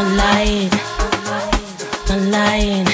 alive, alive.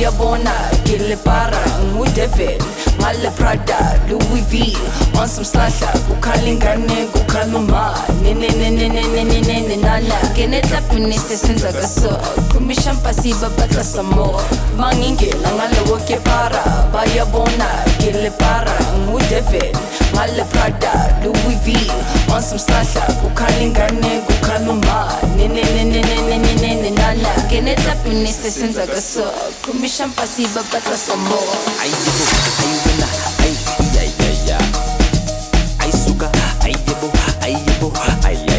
uyabona ngilebara ngudevin ngale prada louis v on some nene nene nene kukhala uma nenenenenenenenenana ngenetlapinise senza kaso kumishampa sibabatla samoa mangingena ngalowo kepara bayabona ngile Devin Mala Prada, Louis V On some slasa Kukhalingane kukhaluma Nene nene nene nene nene nala Kene tapi nise senza kaso Kumisha mpasi babata sambo Ay debo, ay wena, ay ya ya ya. Ay suka, ay debo, ay debo, ay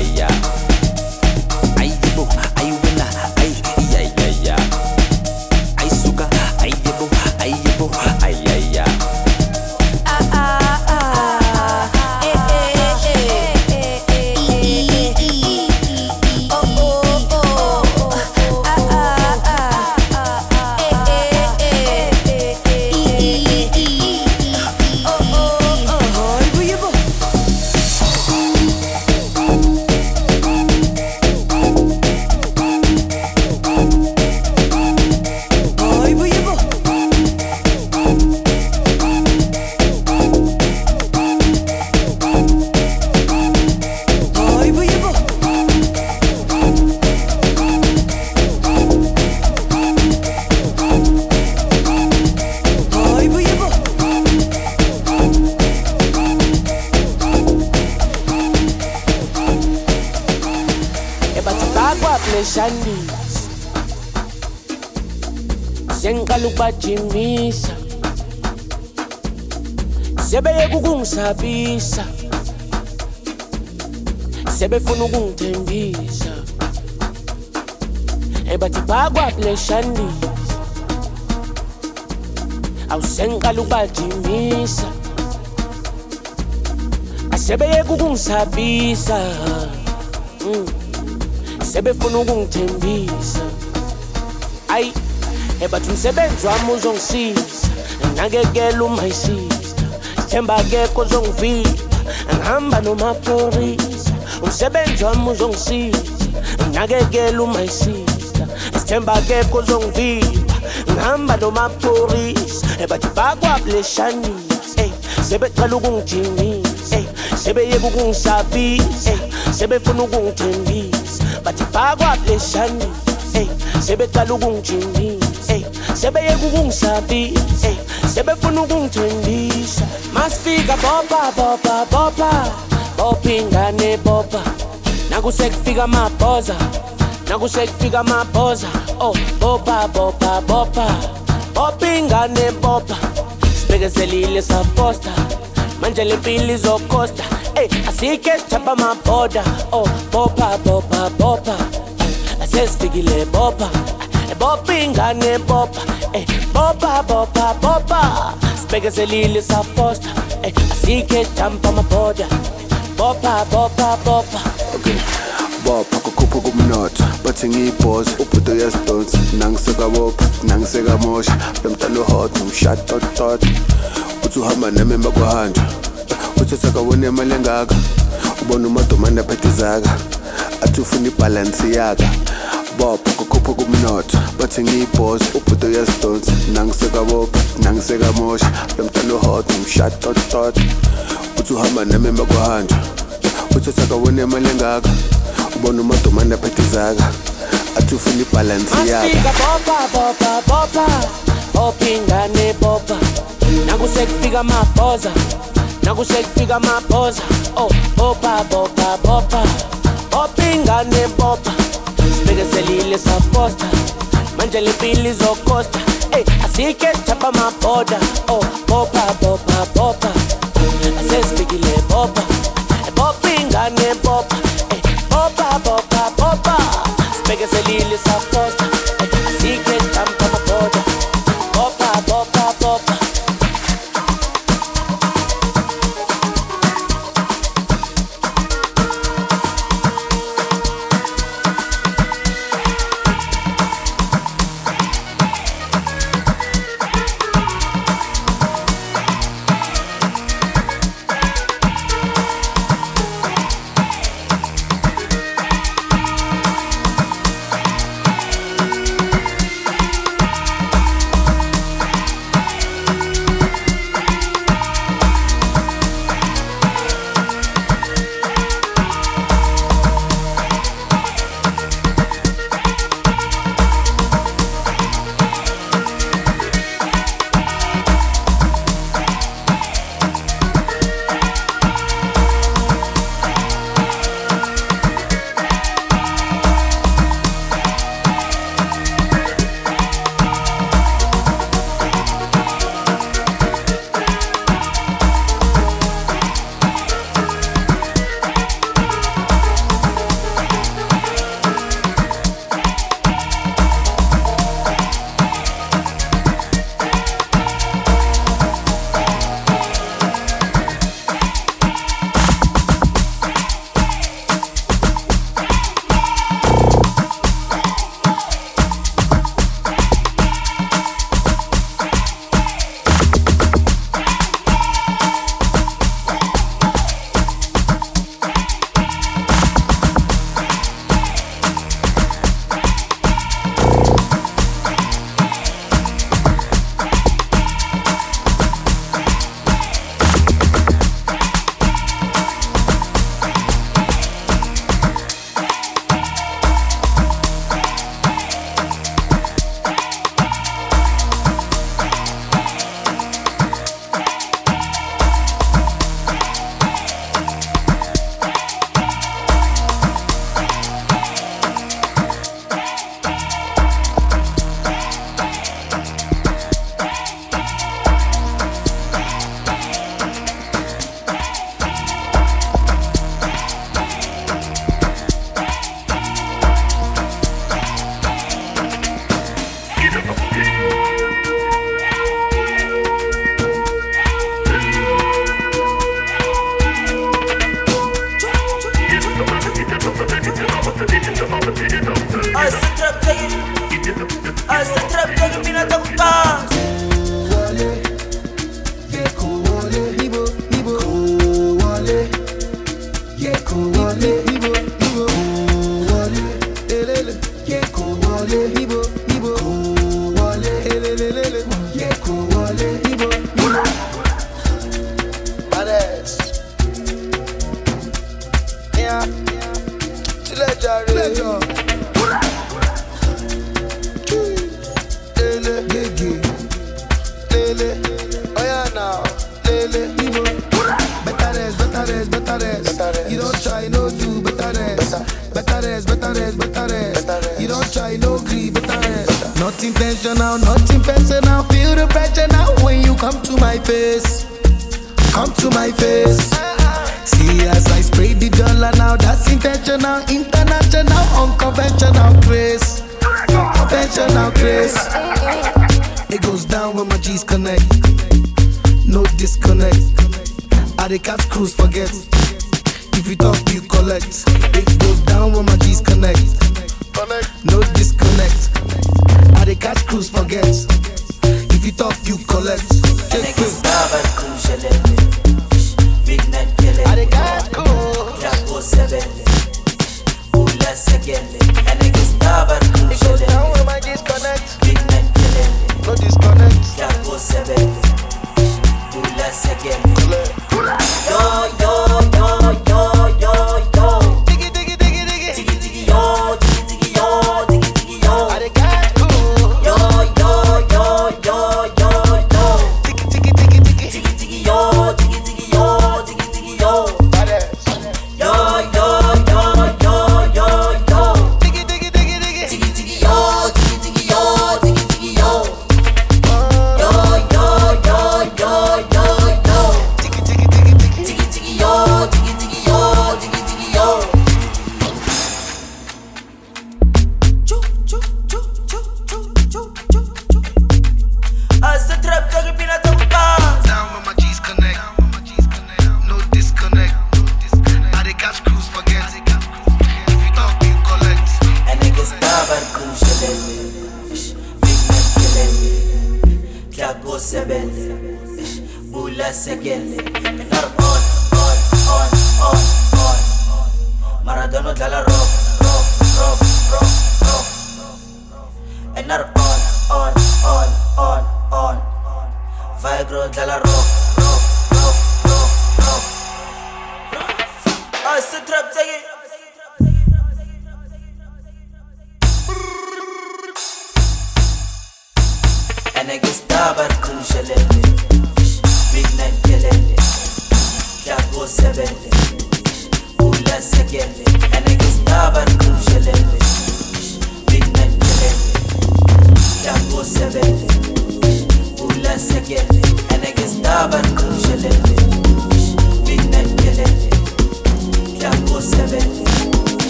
bakwa pleshandisa sengiqala ukubajimisa sebeyeka ukungisabisa sebefuna ukungithembisa. Ebathi bakwa pleshandisa awusengiqala ukubajimisa asebeyeka ukungisabisa mm. Sebefuna ukungithembisa. Ayi ebathi umsebenzi wami uzongisiza. Nakekela uma isister sithemba akekho ozongivimba ngihamba nomaphorisa umsebenzi wami uzongisiza. Nakekela uma isister sithemba akekho ozongivimba ngihamba nomaphorisa ebathi bakwabuleshanisa ey sebecala ukungijimisa. Ey sebeyeka ukungisabisa. Ey sebefuna ukungithembisa. Bathi bakwabuleshanisa ey sebecala ukungijini ey sebeyeke ukungisabi ey sebefuna ukungithembisa masifika bopa bopa bopa bopa ingane bopa nakusekufika amabhoza nakusekufika amabhoza oh bopa bopa bopa bopa ingane bopa sibekezelile saposta manje le mpilo izokosta ey asike sithapha amabhoda oh bopa bopa bopa. Asesifikile bopa. Bopa ingane bopa. Ey bopa bopa bopa. Sibekezelile saposta ey asike sithapha amabhoda bopa bopa bopa. Okay. Bopha kukhupha kumnotho bathi ngiyibhoza ubhudo uyazidonsa nangisekabopha nangisekamosha lo mntana uhot nomshatotot uthi uhamba nami emva kwahanja uthi sakabona imali engaka. Ubona umadomanda aphethe izaka. Athi ufuna ibhalansi yaka bopha kukhupha kumnotho. Bathi ngiyibhoza ubhudo uyazidonsa. Nangisekabopha nangisekamosha. Lo mntana uhot nomshatotot uthi uhamba nami emva kwahanja uthi sakabona imali engaka. Ubona umadomanda aphethe izaka. Athi ufuna ibhalansi yaka Masifika bopa bopa bopa bopa ingane bopa Não consegue ficar uma posa. Não consegue ficar uma posa. Oh, popa, bopa, bopa. Oh, Opinga nem popa Pega se lilha, essa aposta. Manja ele pilis ou costa. Ei, assim que é chapa uma poda. Oh, bopa, bopa, bopa. Assim se pega popa, bopa. É Opinga nem popa, Ei, bopa, bopa, bopa. Pega se lilha, essa aposta.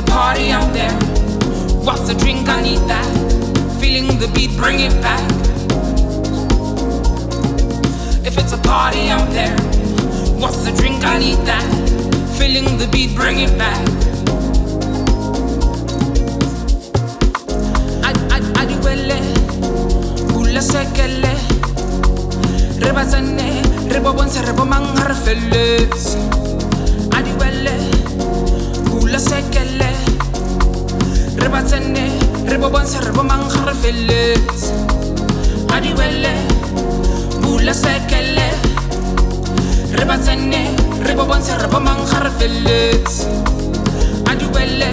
a party, I'm there. What's a drink? I need that. Feeling the beat, bring it back. If it's a party, I'm there. What's a drink? I need that. Feeling the beat, bring it back. Adiwele, ula sekele, reba zane, bonse. Adiwele. ba tsene re bo bontshe re bo mang ga re feletse a diwele bula sekele. Re ba tsene re bo bontshe re bo mang ga re feletse a diwele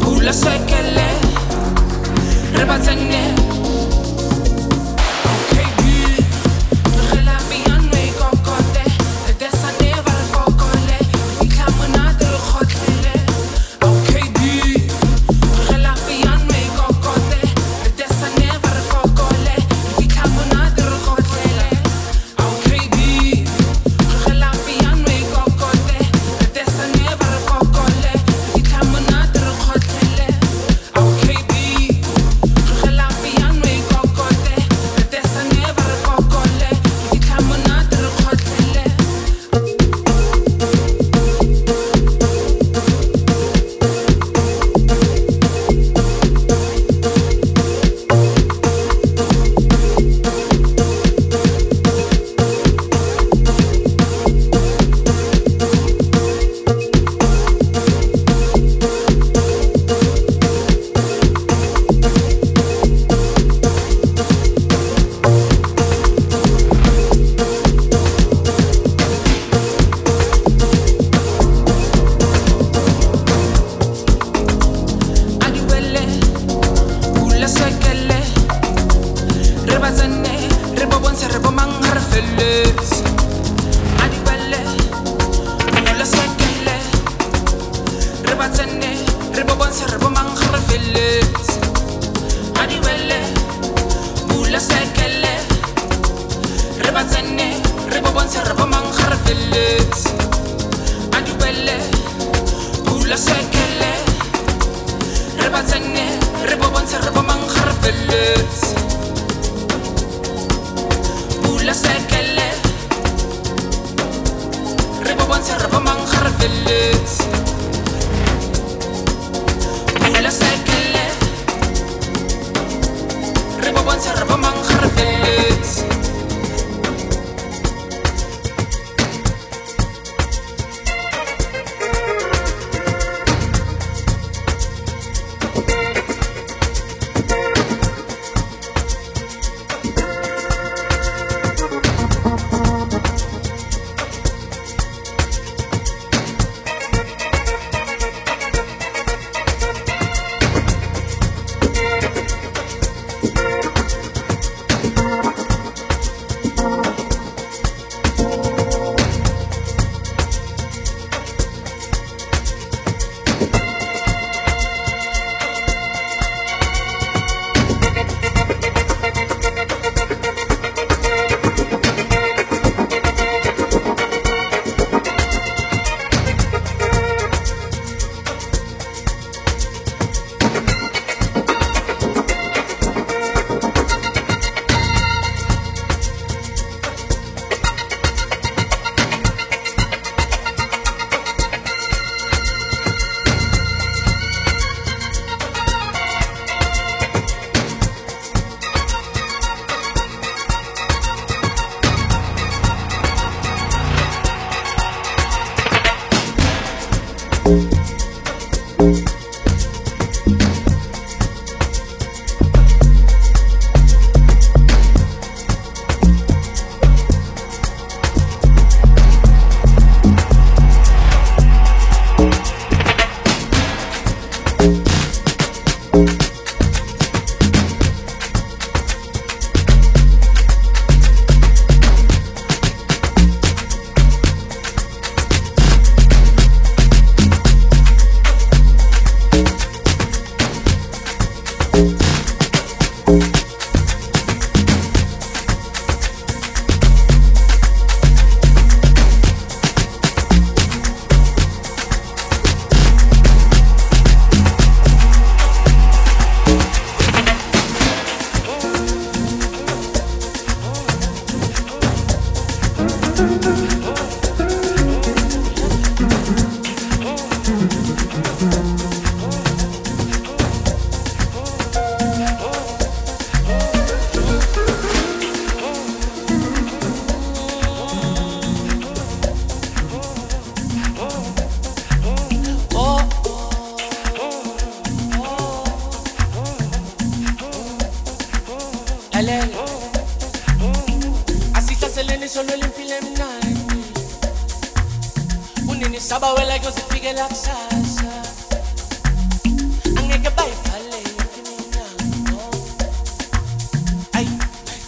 bula sekele. Re ba unene solo limpile mnani unene sabawela kuzifikela kusasa? Angeke bayibhale yonke iminyango. Ayi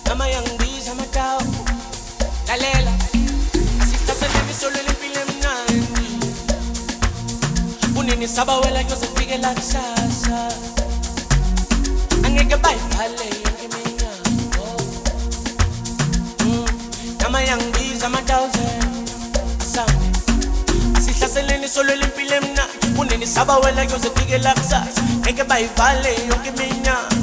mama yangibiza amatawu lalela asithaseleni solo limpile mnani unene sabawela kuzifikela kusasa? Angeke bayibhale sama thousand sami sihlaseleni solwelimpilo emna kunenisabawela kuyozefikela kusasa. Ngeke bayivale yonke iminyaka.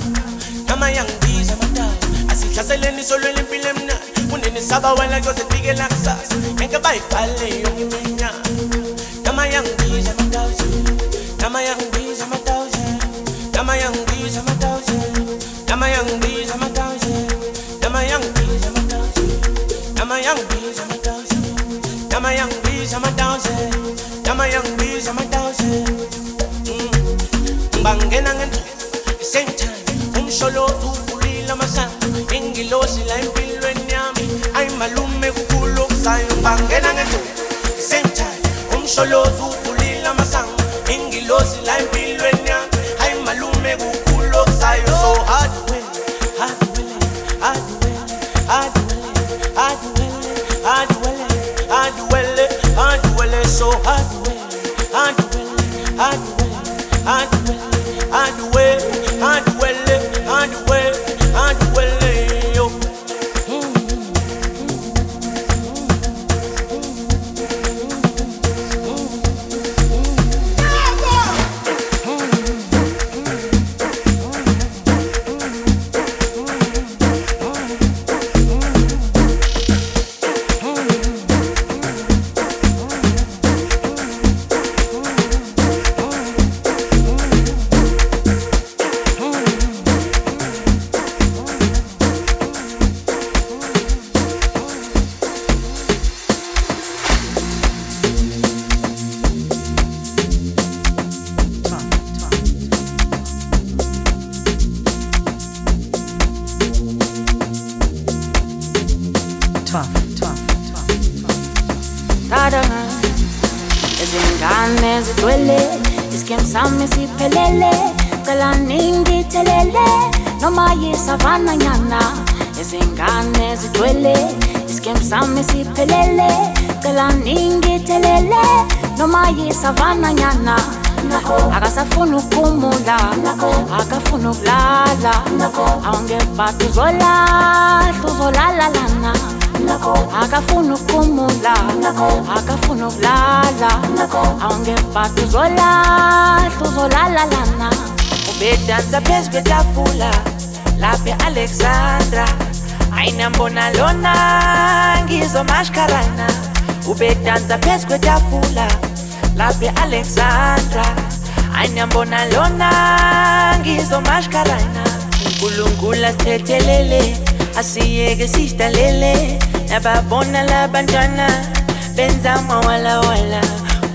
Nama yangibiza amadala asihlaseleni solwelimpilo emna kunenisabawela kuyozefikela kusasa. Ngeke bayivale yonke iminyaka. Nama yangibiza ama-thousand nama yangibiza ama-thousand nama yangibiza ama-thousand nama yangibiza ama bees, I'm a I'm a young bees, I'm a thousand. Mm. Bangenang and same time. Um solo tu pulila masa. Ingilo I'm a lume malume kukulok sayo. Bangenang and same time. Um solo tu Nilekesista lele. Nababona labantwana benzama walawala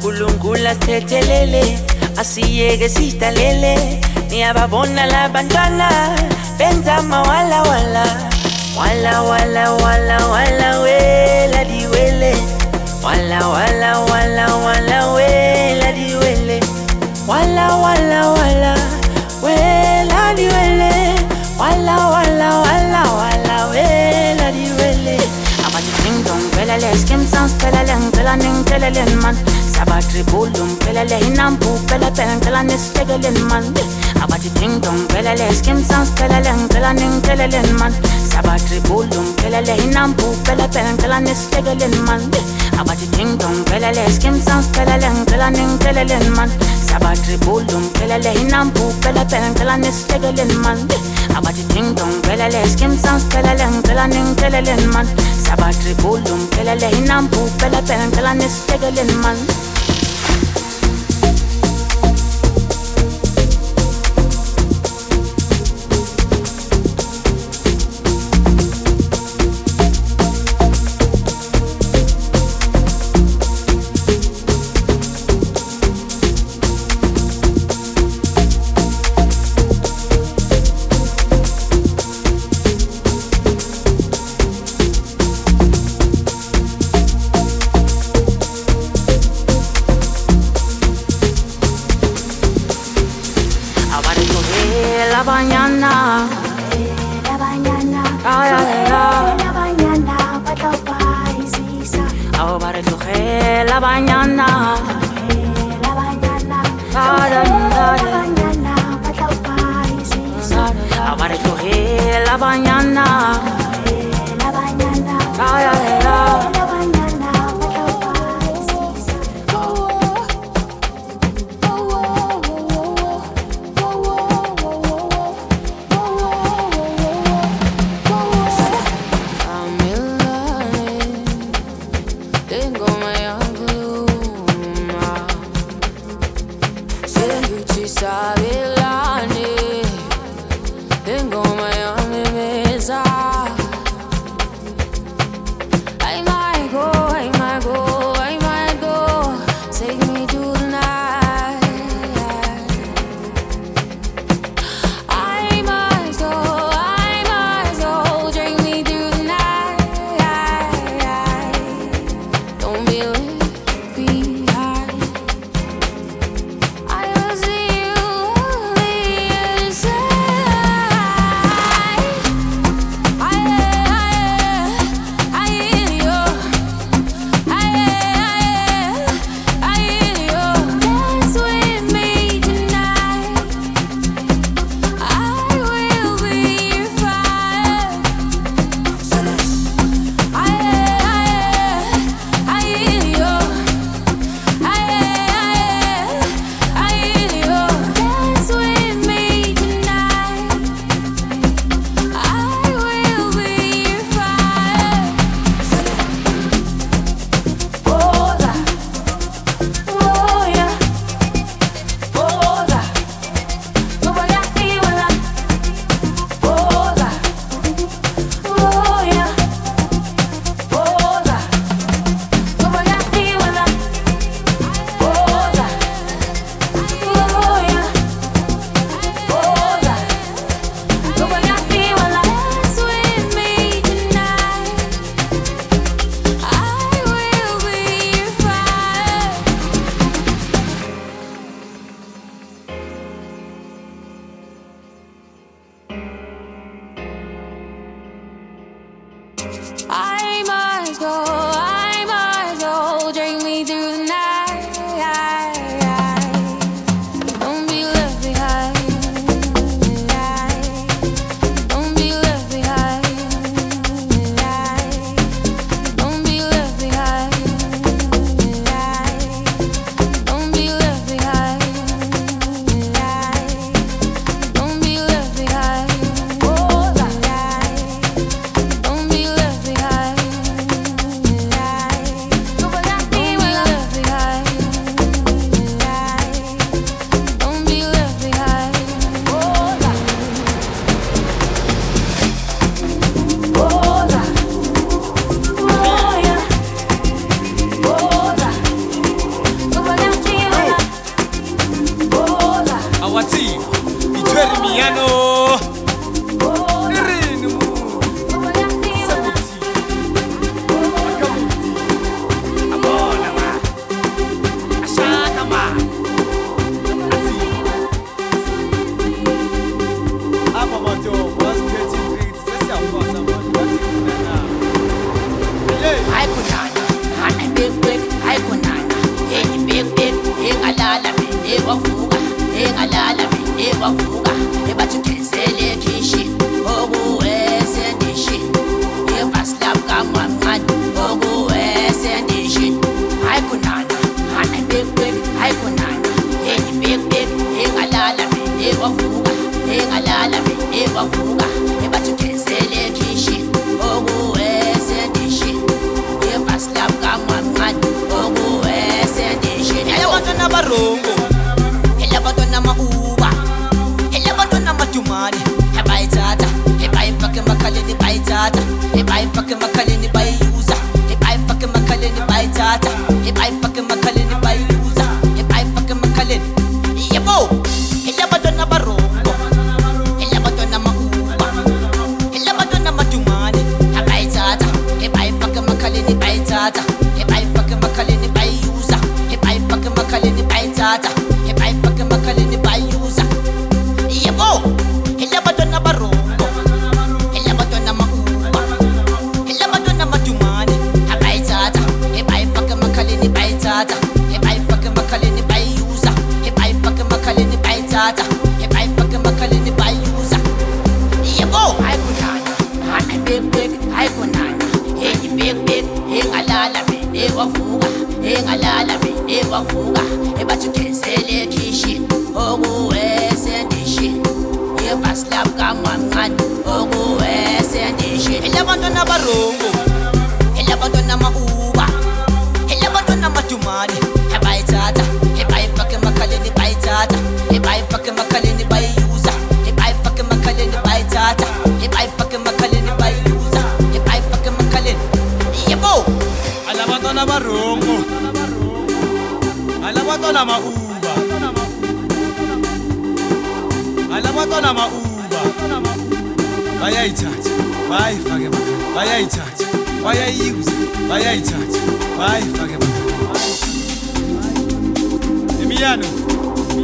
kulungula sethelele asiyeke sisidalele niyababona labantwana benzama walawala walawalawalawala weladiwele wala, wala, wala, wala, wala, wala, wala, wala, wala, wala, wala ningitheleleni man. Sabatribulu ngiphelele inambu phela phela ngicela nisihlekeleni man. Abathi ding dong pelele skim sounds pelele ngicela ningitheleleni man. Sabatribulu ngiphelele inambu phela phela ngicela nisihlekeleni man. Abathi ding dong pelele skim sounds pelele ngicela ningitheleleni man sabatribulu ngiphelele inambu phela phela ngicela nisihlekeleni man. Abathi ding dong pelele skim sounds pelele ngicela ningitheleleni man. Sabatribulu ngiphelele inambu phela phela ngicela nisihlekeleni man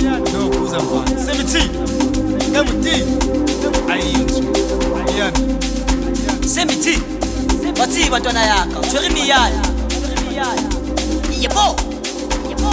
iyandokuza mfana seventeen enguti ayinzu ayiyani semithi bathi bantwana yaka utshwere imiyaya yebo yebo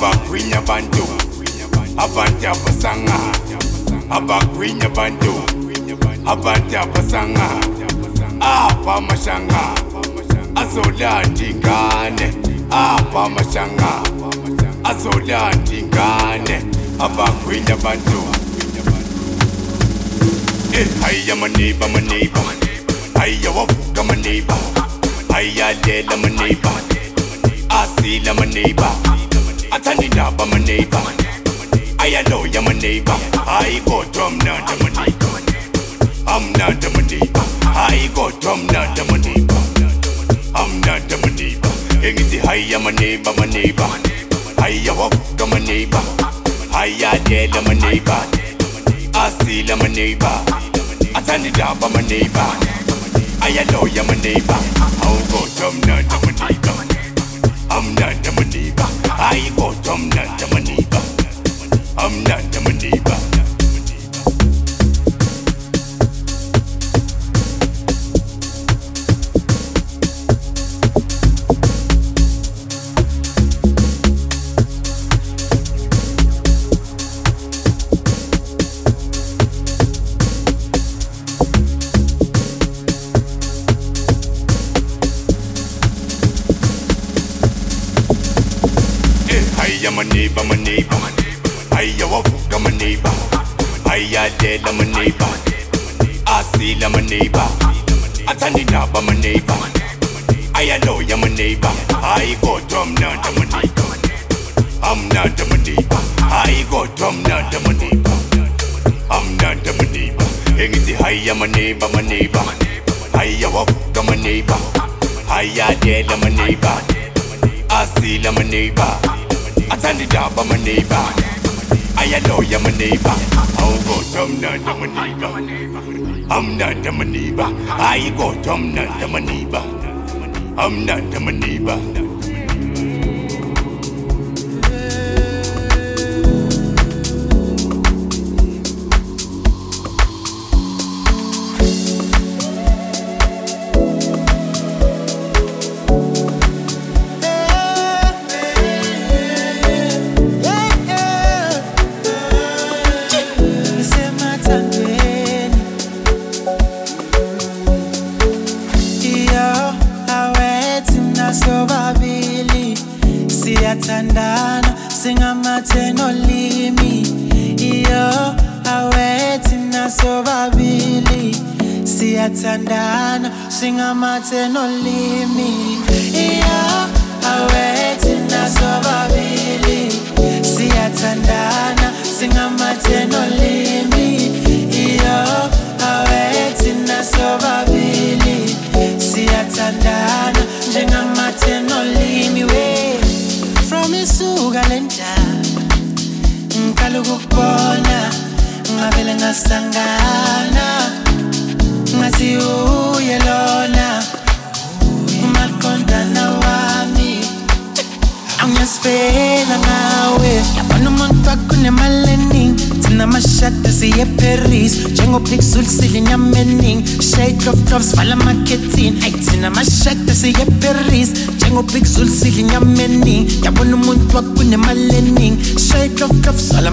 abagwinya bantu. Abantu abasanga. Abagwinya bantu. Abantu abasanga. Apa mashanga. Azolanda ingane apa mashanga. Azolanda ingane abagwinya bantu. Eh, Hiya maniba maniba. Hiya wavuka maniba. Hiya lela maniba. Asila maniba I turn it up, I'm a neighbor. I know you're my neighbor. I go drum, not I'm a neighbor. I'm not a neighbor. I go drum, not I'm a neighbor. I'm not a neighbor. Hang it high, I'm a neighbor, my neighbor. I walk, I'm a neighbor. I am dead, I'm a neighbor. I see, I'm a neighbor. I turn it up, I'm a neighbor. I know you're my neighbor. I'll go drum, not I'm a neighbor. I'm not a amnanda maneighbor hayi kodwa mnanda maneighbor amnanda maneighbor Eh, a dead, I'm a neighbor. I see, I'm a neighbor. I turn it up, I'm a neighbor. I know I'm a neighbor. I go drum, not I'm a neighbor. I'm not a neighbor. I go drum, not I'm a neighbor. I'm not a neighbor. Hang it high, I'm a neighbor, my neighbor. I walk, I'm a neighbor. I a dead, I'm a neighbor. I see, I'm a neighbor. I turn it up, I'm a neighbor. Wavuka maneighbor hiya lela maneighbor asila maneighbor athandindaba maneighbor ayaloya maneighbor awukodwa mnanda maneighbor amnanda maneighbor hayi kodwa mnanda maneighbor amnanda maneighbor Ngisemathandweni.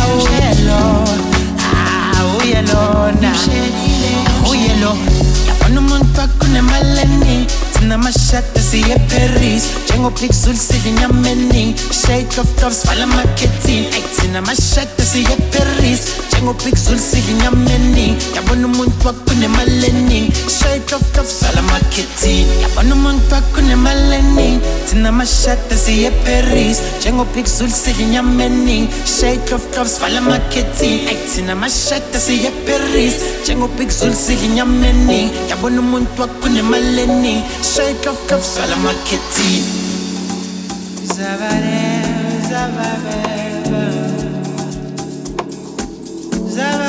Oh yellow, ah oh yellow, na oh Uyelo, yabona umuntu wakunemaleni Sina mashati siye Paris. Njengopik sulisili nyameni Shake off tops fala maketin Sina mashati siye ya Njengopik sulisili nyameni Yabona umuntu wakunemaleni Shake off tops fala maketin Yabona umuntu wakunemaleni Sina mashati siye Paris. Si sulisili nyameni Shake off tops fala maketin Sina mashati siye Paris. Njengopik sulisili nyameni Yabona umuntu wakunemaleni shake off cuff salam al kitty zavare zavare zavare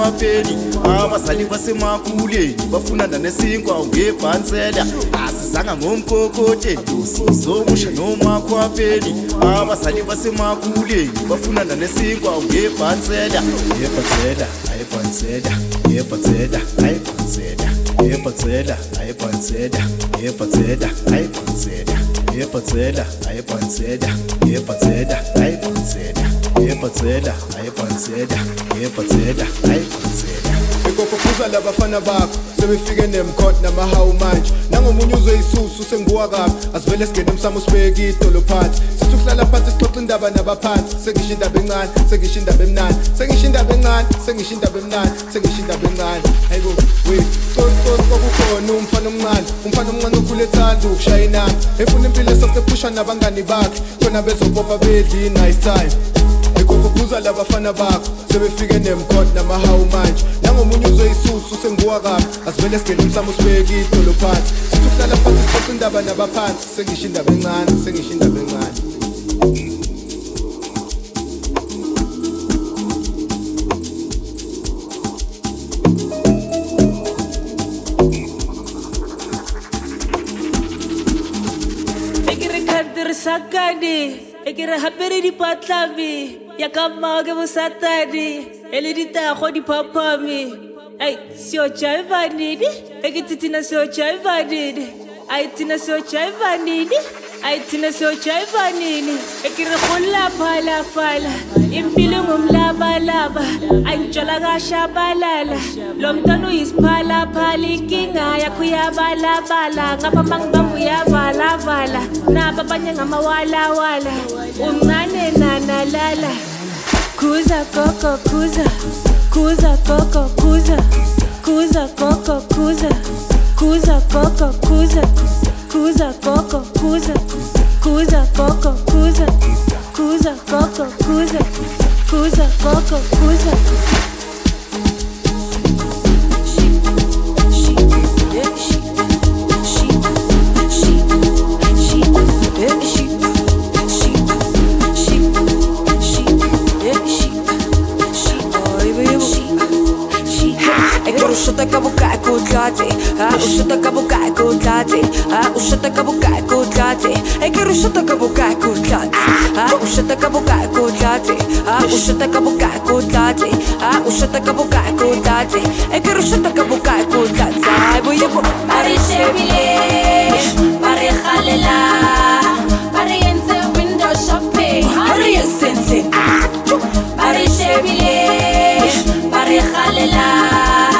abapeli abazali basemakhukuleni bafunana nesinkwa ngebhansela asizanga ngomkokoteni sizomusha nomakhwapeli abazali basemakhukuleni bafunana nesinkwa ngebhansela yebhansela ayebhansela yebhansela ayebhansela yebhansela ayebhansela yebhansela ayebhansela yebhansela ayebhansela yebhansela ayebhansela yebhansela ayibhansela yebhansela ayibhansela ikopophuza labafana bakho sebefike nemkhot namahawu manje. Nangomunye uzwe isusu senguwa kabi asivele singene emsamo sibeke idolo phansi. Sithi ukuhlala phansi sixoxa indaba nabaphansi. Sengisho indaba encane sengisho indaba emnani sengisho indaba encane sengisho indaba emnani sengisho indaba encane. Hayibo we cocosi kwakukhona umfana omncane. Umfana omncane okhule ethanda ukushaya inamba efuna impilo esasephusha nabangani bakhe. Khona bezobopha bedla i-nice time. Ekopophuza labafana bakho sebefike nemkhot namahawu manje. Nangomunye uzwe isusu senguwa kabi asivele singene emsamo sibeke idolo phansi. Sithi ukuhlala phansi sixoxa indaba nabaphansi sengisho indaba encane sengisho indaba encane. E ke re khantirisakane e ke re gapere dipatlame ya ka mmao ke bosatane e le ditago diphaphame ai seo jaivanini e ke titina seo jaivanini ai tina seo jaivanini ai tina seo jaivanini e ke re go laphalafala impilo ngumlabalaba angitshola kashabalala lo mntwana uyisiphalaphala inkinga yakho uyabalabala ngapha mangibamba uyavalavala naba abanye ngamawalawala uncane nanalala kuza koko kuza. Kuza koko kuza. Kuza koko kuza. Kuza koko kuza. Kuza koko kuza. Kuza koko kuza. Kuza koko kuza. Kuza koko kuza uscita cabucai cu tati A uscita cabucai cu tati A uscita cabucai cu tati E che ruscita cabucai cu tati A uscita cabucai cu tati A uscita cabucai cu tati A uscita cabucai cu tati E che ruscita cabucai cu tati Ai bu yebu Mari shebile Mari khalela Mari enze window shopping Mari enze Mari shebile Mari khalela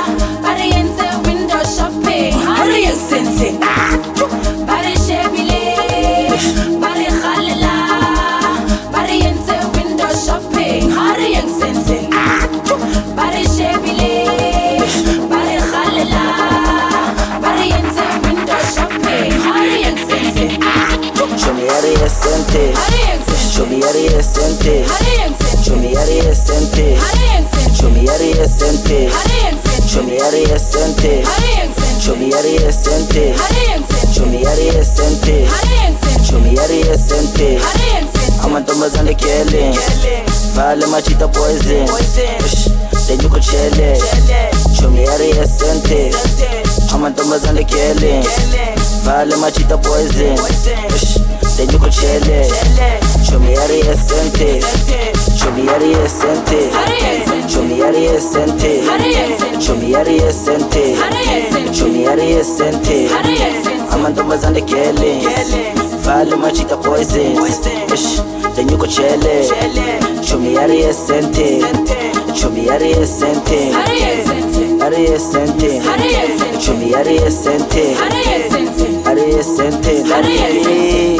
esente chomi yari esente chomi yari esente chomi yari esente chomi yari esente chomi yari esente chomi yari esente amantombazane killing vale machita poison Ish, eh. then you could chill it chomi yari esente amantombazane killing vale machita poison eh. Seni ku çele Çomi yari esente Çomi yari esente Çomi yari esente Çomi yari esente Çomi yari esente Amantombazane gelin Falima chita poisons Ish Seni ku çele Çomi yari esente Çomi yari esente Yari esente Çomi yari esente Yari esente Yari esente Yari esente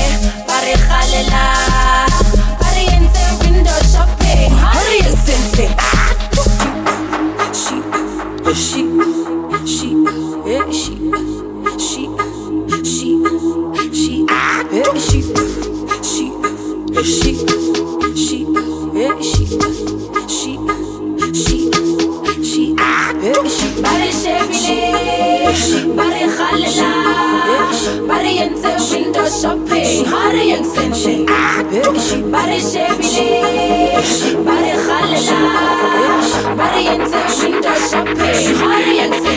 shebile, bari khalela, bari yenze window shopping. Hurry sense she she she yeah she she she she yeah she she she she yeah she she she she yeah she Bari shebile, bari khalela, bari yenze window shopping. Bari yenze Bari shebile, bari khalela, bari yenze window shopping. Bari yenze